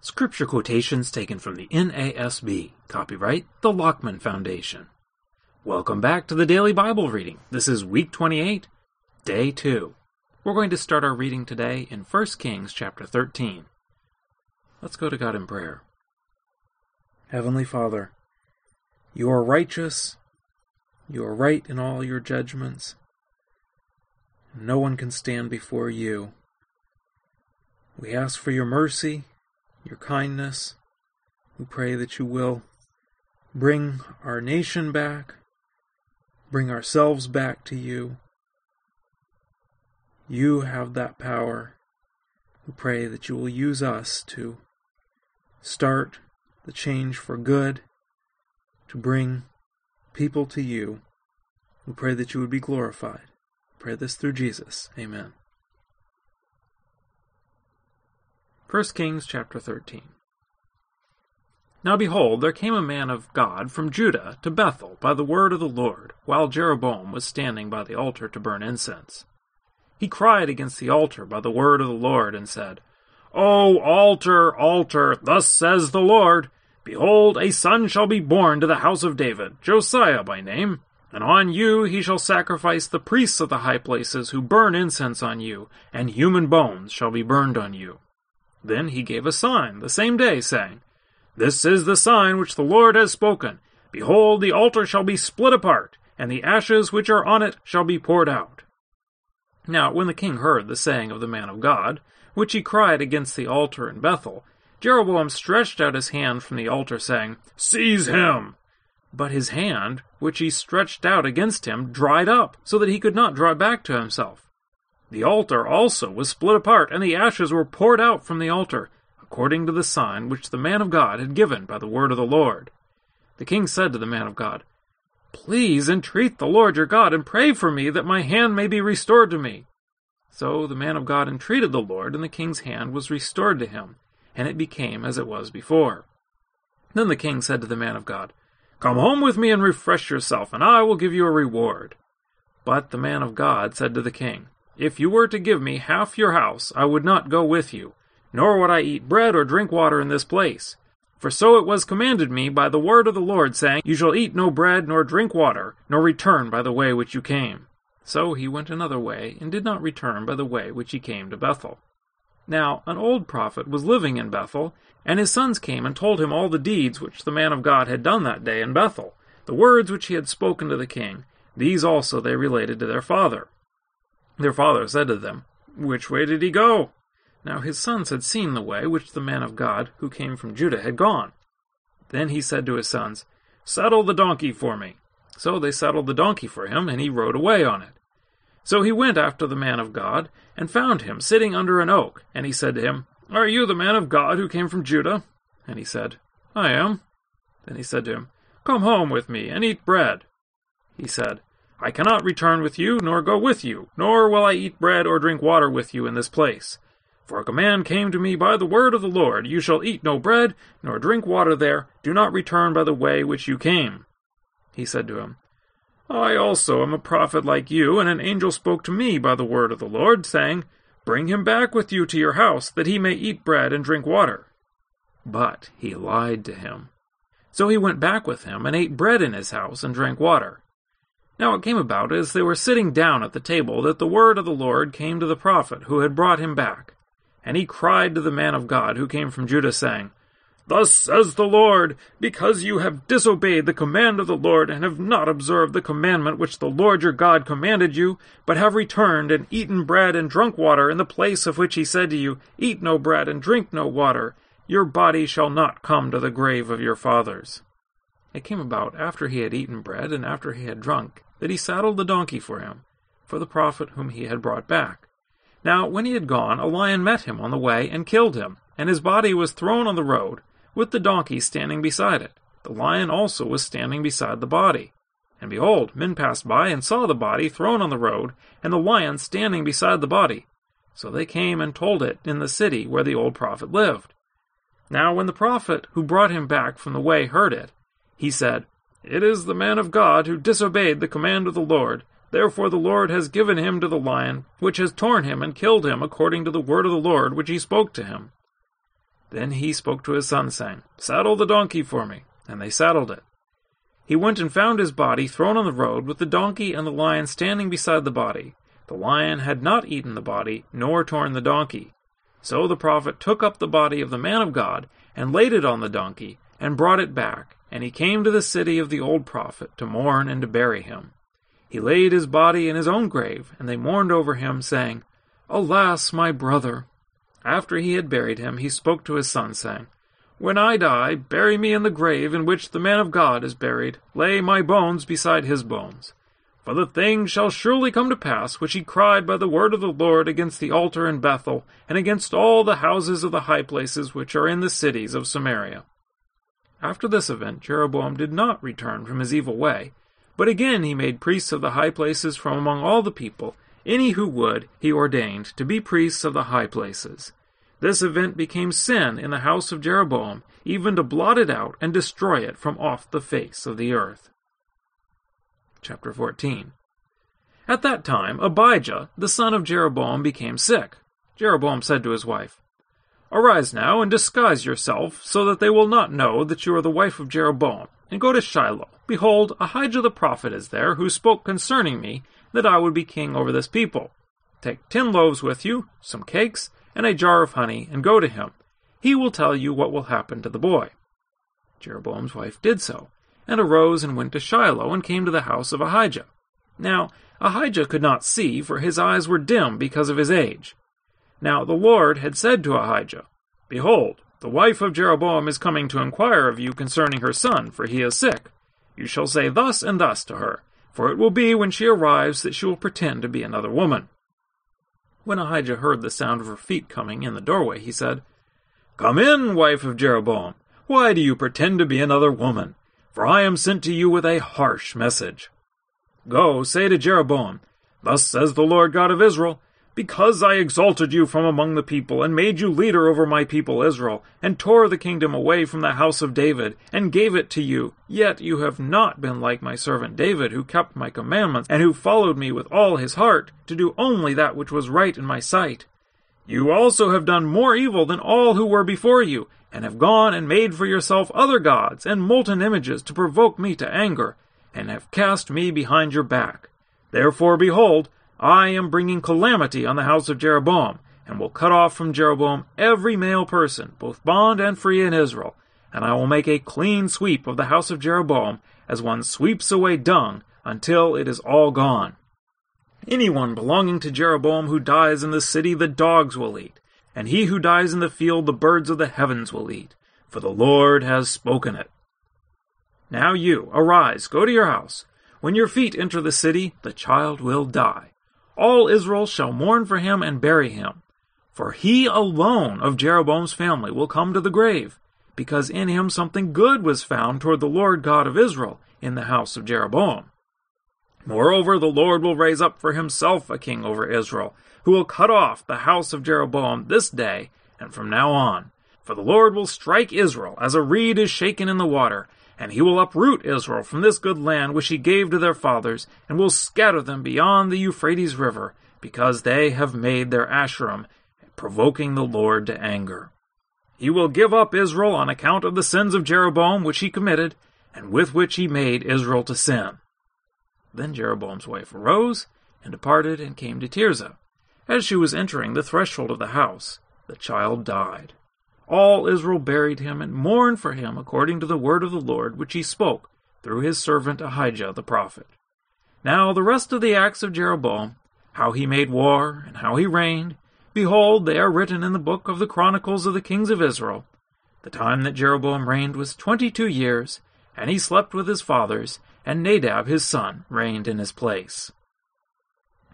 Scripture quotations taken from the NASB. Copyright the Lockman Foundation. Welcome back to the Daily Bible Reading. This is week 28, day 2. We're going to start our reading today in 1 Kings chapter 13. Let's go to God in prayer. Heavenly Father, you are righteous. You are right in all your judgments. No one can stand before you. We ask for your mercy your kindness. We pray that you will bring our nation back, bring ourselves back to you. You have that power. We pray that you will use us to start the change for good, to bring people to you. We pray that you would be glorified. pray this through Jesus. Amen. 1 Kings chapter 13. Now behold, there came a man of God from Judah to Bethel by the word of the Lord, while Jeroboam was standing by the altar to burn incense. He cried against the altar by the word of the Lord, and said, O altar, altar, thus says the Lord, Behold, a son shall be born to the house of David, Josiah by name, and on you he shall sacrifice the priests of the high places who burn incense on you, and human bones shall be burned on you. Then he gave a sign the same day, saying, This is the sign which the Lord has spoken. Behold, the altar shall be split apart, and the ashes which are on it shall be poured out. Now, when the king heard the saying of the man of God, which he cried against the altar in Bethel, Jeroboam stretched out his hand from the altar, saying, Seize him! But his hand, which he stretched out against him, dried up, so that he could not draw back to himself. The altar also was split apart, and the ashes were poured out from the altar, according to the sign which the man of God had given by the word of the Lord. The king said to the man of God, Please entreat the Lord your God, and pray for me that my hand may be restored to me. So the man of God entreated the Lord, and the king's hand was restored to him, and it became as it was before. Then the king said to the man of God, Come home with me and refresh yourself, and I will give you a reward. But the man of God said to the king, if you were to give me half your house, I would not go with you, nor would I eat bread or drink water in this place. For so it was commanded me by the word of the Lord, saying, You shall eat no bread nor drink water, nor return by the way which you came. So he went another way, and did not return by the way which he came to Bethel. Now an old prophet was living in Bethel, and his sons came and told him all the deeds which the man of God had done that day in Bethel, the words which he had spoken to the king. These also they related to their father. Their father said to them, Which way did he go? Now his sons had seen the way which the man of God, who came from Judah, had gone. Then he said to his sons, Saddle the donkey for me. So they saddled the donkey for him, and he rode away on it. So he went after the man of God, and found him sitting under an oak, and he said to him, Are you the man of God who came from Judah? And he said, I am. Then he said to him, Come home with me, and eat bread. He said, I cannot return with you, nor go with you, nor will I eat bread or drink water with you in this place. For a command came to me by the word of the Lord, You shall eat no bread, nor drink water there, do not return by the way which you came. He said to him, I also am a prophet like you, and an angel spoke to me by the word of the Lord, saying, Bring him back with you to your house, that he may eat bread and drink water. But he lied to him. So he went back with him, and ate bread in his house, and drank water. Now it came about as they were sitting down at the table that the word of the Lord came to the prophet who had brought him back. And he cried to the man of God who came from Judah, saying, Thus says the Lord, because you have disobeyed the command of the Lord, and have not observed the commandment which the Lord your God commanded you, but have returned and eaten bread and drunk water in the place of which he said to you, Eat no bread and drink no water, your body shall not come to the grave of your fathers. It came about after he had eaten bread and after he had drunk that he saddled the donkey for him, for the prophet whom he had brought back. Now, when he had gone, a lion met him on the way and killed him, and his body was thrown on the road, with the donkey standing beside it. The lion also was standing beside the body. And behold, men passed by and saw the body thrown on the road, and the lion standing beside the body. So they came and told it in the city where the old prophet lived. Now, when the prophet who brought him back from the way heard it, he said, it is the man of God who disobeyed the command of the Lord. Therefore the Lord has given him to the lion, which has torn him and killed him according to the word of the Lord which he spoke to him. Then he spoke to his son, saying, Saddle the donkey for me. And they saddled it. He went and found his body thrown on the road, with the donkey and the lion standing beside the body. The lion had not eaten the body, nor torn the donkey. So the prophet took up the body of the man of God, and laid it on the donkey, and brought it back. And he came to the city of the old prophet to mourn and to bury him. He laid his body in his own grave, and they mourned over him, saying, Alas, my brother! After he had buried him, he spoke to his son, saying, When I die, bury me in the grave in which the man of God is buried, lay my bones beside his bones. For the thing shall surely come to pass which he cried by the word of the Lord against the altar in Bethel, and against all the houses of the high places which are in the cities of Samaria. After this event, Jeroboam did not return from his evil way, but again he made priests of the high places from among all the people. Any who would, he ordained to be priests of the high places. This event became sin in the house of Jeroboam, even to blot it out and destroy it from off the face of the earth. Chapter 14 At that time, Abijah, the son of Jeroboam, became sick. Jeroboam said to his wife, Arise now and disguise yourself, so that they will not know that you are the wife of Jeroboam, and go to Shiloh. Behold, Ahijah the prophet is there, who spoke concerning me that I would be king over this people. Take ten loaves with you, some cakes, and a jar of honey, and go to him. He will tell you what will happen to the boy. Jeroboam's wife did so, and arose and went to Shiloh, and came to the house of Ahijah. Now Ahijah could not see, for his eyes were dim because of his age. Now the Lord had said to Ahijah, Behold, the wife of Jeroboam is coming to inquire of you concerning her son, for he is sick. You shall say thus and thus to her, for it will be when she arrives that she will pretend to be another woman. When Ahijah heard the sound of her feet coming in the doorway, he said, Come in, wife of Jeroboam. Why do you pretend to be another woman? For I am sent to you with a harsh message. Go, say to Jeroboam, Thus says the Lord God of Israel, because I exalted you from among the people, and made you leader over my people Israel, and tore the kingdom away from the house of David, and gave it to you, yet you have not been like my servant David, who kept my commandments, and who followed me with all his heart, to do only that which was right in my sight. You also have done more evil than all who were before you, and have gone and made for yourself other gods and molten images to provoke me to anger, and have cast me behind your back. Therefore, behold, I am bringing calamity on the house of Jeroboam, and will cut off from Jeroboam every male person, both bond and free in Israel, and I will make a clean sweep of the house of Jeroboam, as one sweeps away dung, until it is all gone. Anyone belonging to Jeroboam who dies in the city the dogs will eat, and he who dies in the field the birds of the heavens will eat, for the Lord has spoken it. Now you, arise, go to your house. When your feet enter the city, the child will die all Israel shall mourn for him and bury him. For he alone of Jeroboam's family will come to the grave, because in him something good was found toward the Lord God of Israel in the house of Jeroboam. Moreover, the Lord will raise up for himself a king over Israel, who will cut off the house of Jeroboam this day and from now on. For the Lord will strike Israel as a reed is shaken in the water, and he will uproot Israel from this good land which he gave to their fathers, and will scatter them beyond the Euphrates River, because they have made their Asherim, provoking the Lord to anger. He will give up Israel on account of the sins of Jeroboam which he committed, and with which he made Israel to sin. Then Jeroboam's wife arose, and departed, and came to Tirzah. As she was entering the threshold of the house, the child died all Israel buried him and mourned for him according to the word of the Lord which he spoke through his servant Ahijah the prophet. Now the rest of the acts of Jeroboam, how he made war and how he reigned, behold, they are written in the book of the chronicles of the kings of Israel. The time that Jeroboam reigned was twenty two years, and he slept with his fathers, and Nadab his son reigned in his place.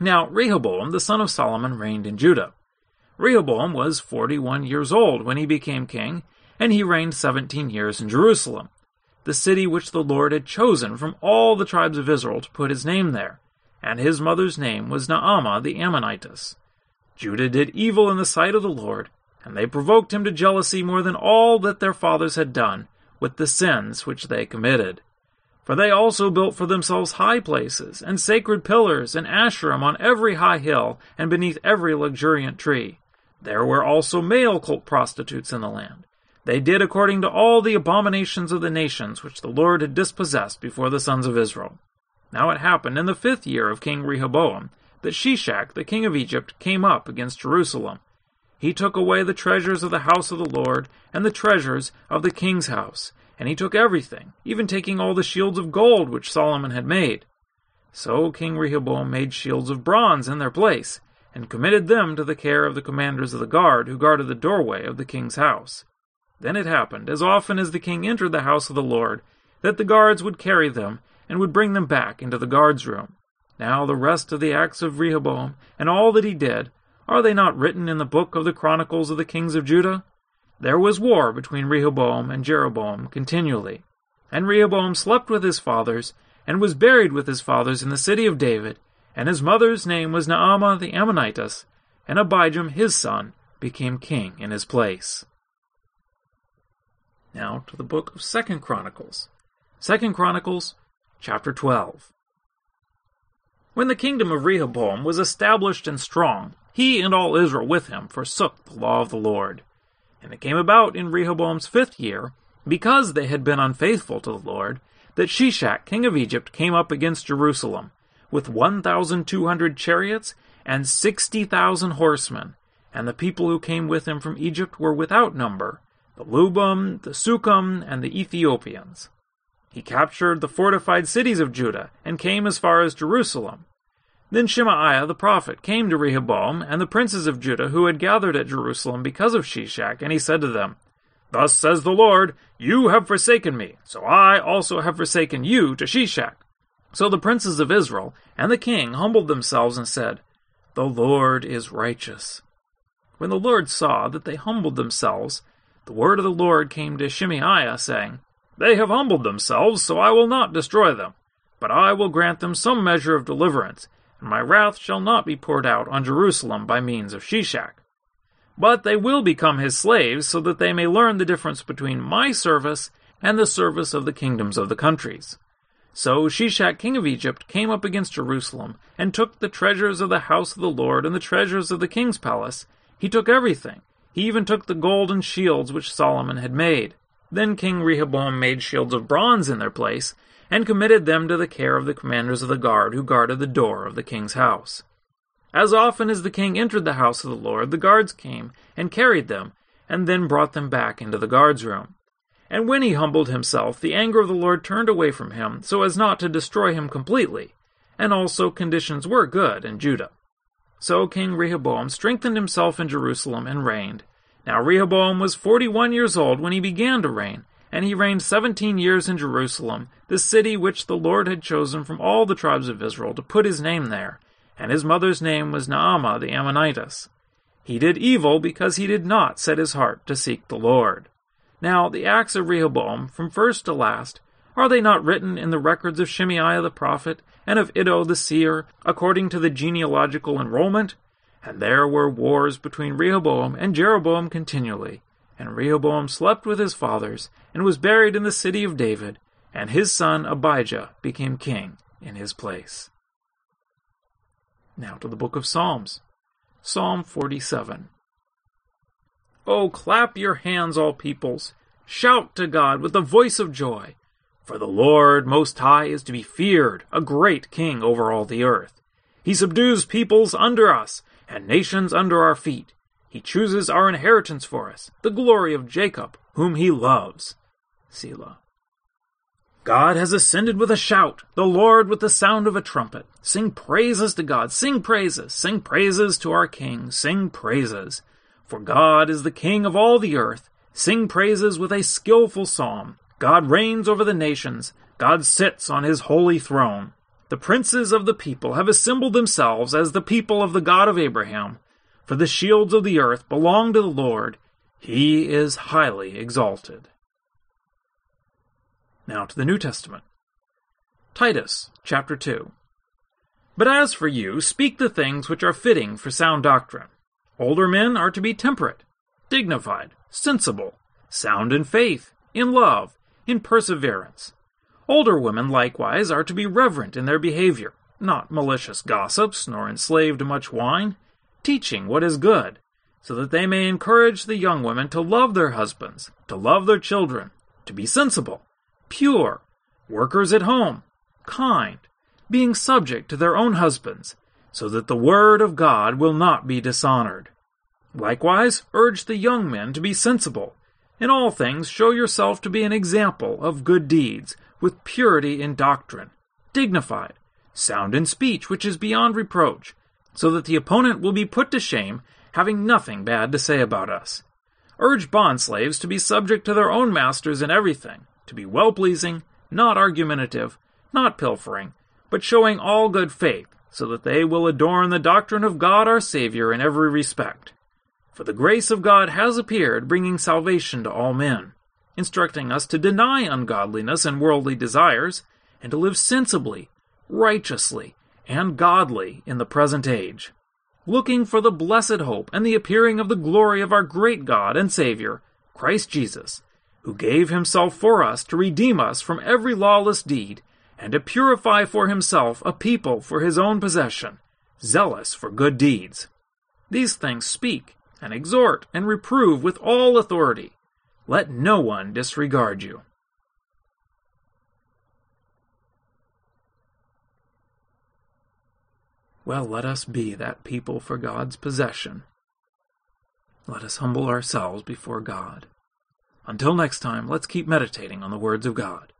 Now Rehoboam the son of Solomon reigned in Judah. Rehoboam was forty one years old when he became king, and he reigned seventeen years in Jerusalem, the city which the Lord had chosen from all the tribes of Israel to put his name there, and his mother's name was Naamah the Ammonitess. Judah did evil in the sight of the Lord, and they provoked him to jealousy more than all that their fathers had done, with the sins which they committed. For they also built for themselves high places, and sacred pillars, and asherim on every high hill, and beneath every luxuriant tree. There were also male cult prostitutes in the land. They did according to all the abominations of the nations which the Lord had dispossessed before the sons of Israel. Now it happened in the fifth year of King Rehoboam that Shishak, the king of Egypt, came up against Jerusalem. He took away the treasures of the house of the Lord and the treasures of the king's house, and he took everything, even taking all the shields of gold which Solomon had made. So King Rehoboam made shields of bronze in their place, and committed them to the care of the commanders of the guard who guarded the doorway of the king's house. Then it happened, as often as the king entered the house of the Lord, that the guards would carry them and would bring them back into the guard's room. Now the rest of the acts of Rehoboam, and all that he did, are they not written in the book of the Chronicles of the kings of Judah? There was war between Rehoboam and Jeroboam continually. And Rehoboam slept with his fathers, and was buried with his fathers in the city of David, and his mother's name was Naamah the Ammonitess, and Abijam his son became king in his place. Now to the book of Second Chronicles. Second Chronicles, chapter 12. When the kingdom of Rehoboam was established and strong, he and all Israel with him forsook the law of the Lord. And it came about in Rehoboam's fifth year, because they had been unfaithful to the Lord, that Shishak king of Egypt came up against Jerusalem, with one thousand two hundred chariots and sixty thousand horsemen, and the people who came with him from Egypt were without number, the Lubim, the Sukkim, and the Ethiopians. He captured the fortified cities of Judah, and came as far as Jerusalem. Then Shemaiah the prophet came to Rehoboam and the princes of Judah who had gathered at Jerusalem because of Shishak, and he said to them, Thus says the Lord, You have forsaken me, so I also have forsaken you to Shishak. So the princes of Israel and the king humbled themselves and said, The Lord is righteous. When the Lord saw that they humbled themselves, the word of the Lord came to Shemaiah, saying, They have humbled themselves, so I will not destroy them, but I will grant them some measure of deliverance, and my wrath shall not be poured out on Jerusalem by means of Shishak. But they will become his slaves, so that they may learn the difference between my service and the service of the kingdoms of the countries. So Shishak king of Egypt came up against Jerusalem, and took the treasures of the house of the Lord and the treasures of the king's palace. He took everything. He even took the golden shields which Solomon had made. Then King Rehoboam made shields of bronze in their place, and committed them to the care of the commanders of the guard who guarded the door of the king's house. As often as the king entered the house of the Lord, the guards came and carried them, and then brought them back into the guard's room. And when he humbled himself, the anger of the Lord turned away from him, so as not to destroy him completely. And also conditions were good in Judah. So King Rehoboam strengthened himself in Jerusalem and reigned. Now Rehoboam was forty one years old when he began to reign, and he reigned seventeen years in Jerusalem, the city which the Lord had chosen from all the tribes of Israel to put his name there, and his mother's name was Naamah the Ammonitess. He did evil because he did not set his heart to seek the Lord. Now, the acts of Rehoboam, from first to last, are they not written in the records of Shemaiah the prophet, and of Iddo the seer, according to the genealogical enrollment? And there were wars between Rehoboam and Jeroboam continually, and Rehoboam slept with his fathers, and was buried in the city of David, and his son Abijah became king in his place. Now to the book of Psalms. Psalm 47. Oh, clap your hands, all peoples. Shout to God with the voice of joy. For the Lord Most High is to be feared, a great king over all the earth. He subdues peoples under us, and nations under our feet. He chooses our inheritance for us, the glory of Jacob, whom he loves. Selah. God has ascended with a shout, the Lord with the sound of a trumpet. Sing praises to God, sing praises, sing praises to our King, sing praises. For God is the King of all the earth. Sing praises with a skillful psalm. God reigns over the nations. God sits on his holy throne. The princes of the people have assembled themselves as the people of the God of Abraham. For the shields of the earth belong to the Lord. He is highly exalted. Now to the New Testament. Titus, chapter 2. But as for you, speak the things which are fitting for sound doctrine. Older men are to be temperate, dignified, sensible, sound in faith, in love, in perseverance. Older women likewise are to be reverent in their behavior, not malicious gossips, nor enslaved to much wine, teaching what is good, so that they may encourage the young women to love their husbands, to love their children, to be sensible, pure, workers at home, kind, being subject to their own husbands, so that the word of God will not be dishonored. Likewise, urge the young men to be sensible. In all things, show yourself to be an example of good deeds, with purity in doctrine, dignified, sound in speech which is beyond reproach, so that the opponent will be put to shame, having nothing bad to say about us. Urge bond slaves to be subject to their own masters in everything, to be well pleasing, not argumentative, not pilfering, but showing all good faith, so that they will adorn the doctrine of God our Savior in every respect. For the grace of God has appeared, bringing salvation to all men, instructing us to deny ungodliness and worldly desires, and to live sensibly, righteously, and godly in the present age, looking for the blessed hope and the appearing of the glory of our great God and Savior, Christ Jesus, who gave himself for us to redeem us from every lawless deed, and to purify for himself a people for his own possession, zealous for good deeds. These things speak, and exhort, and reprove with all authority. Let no one disregard you. Well, let us be that people for God's possession. Let us humble ourselves before God. Until next time, let's keep meditating on the words of God.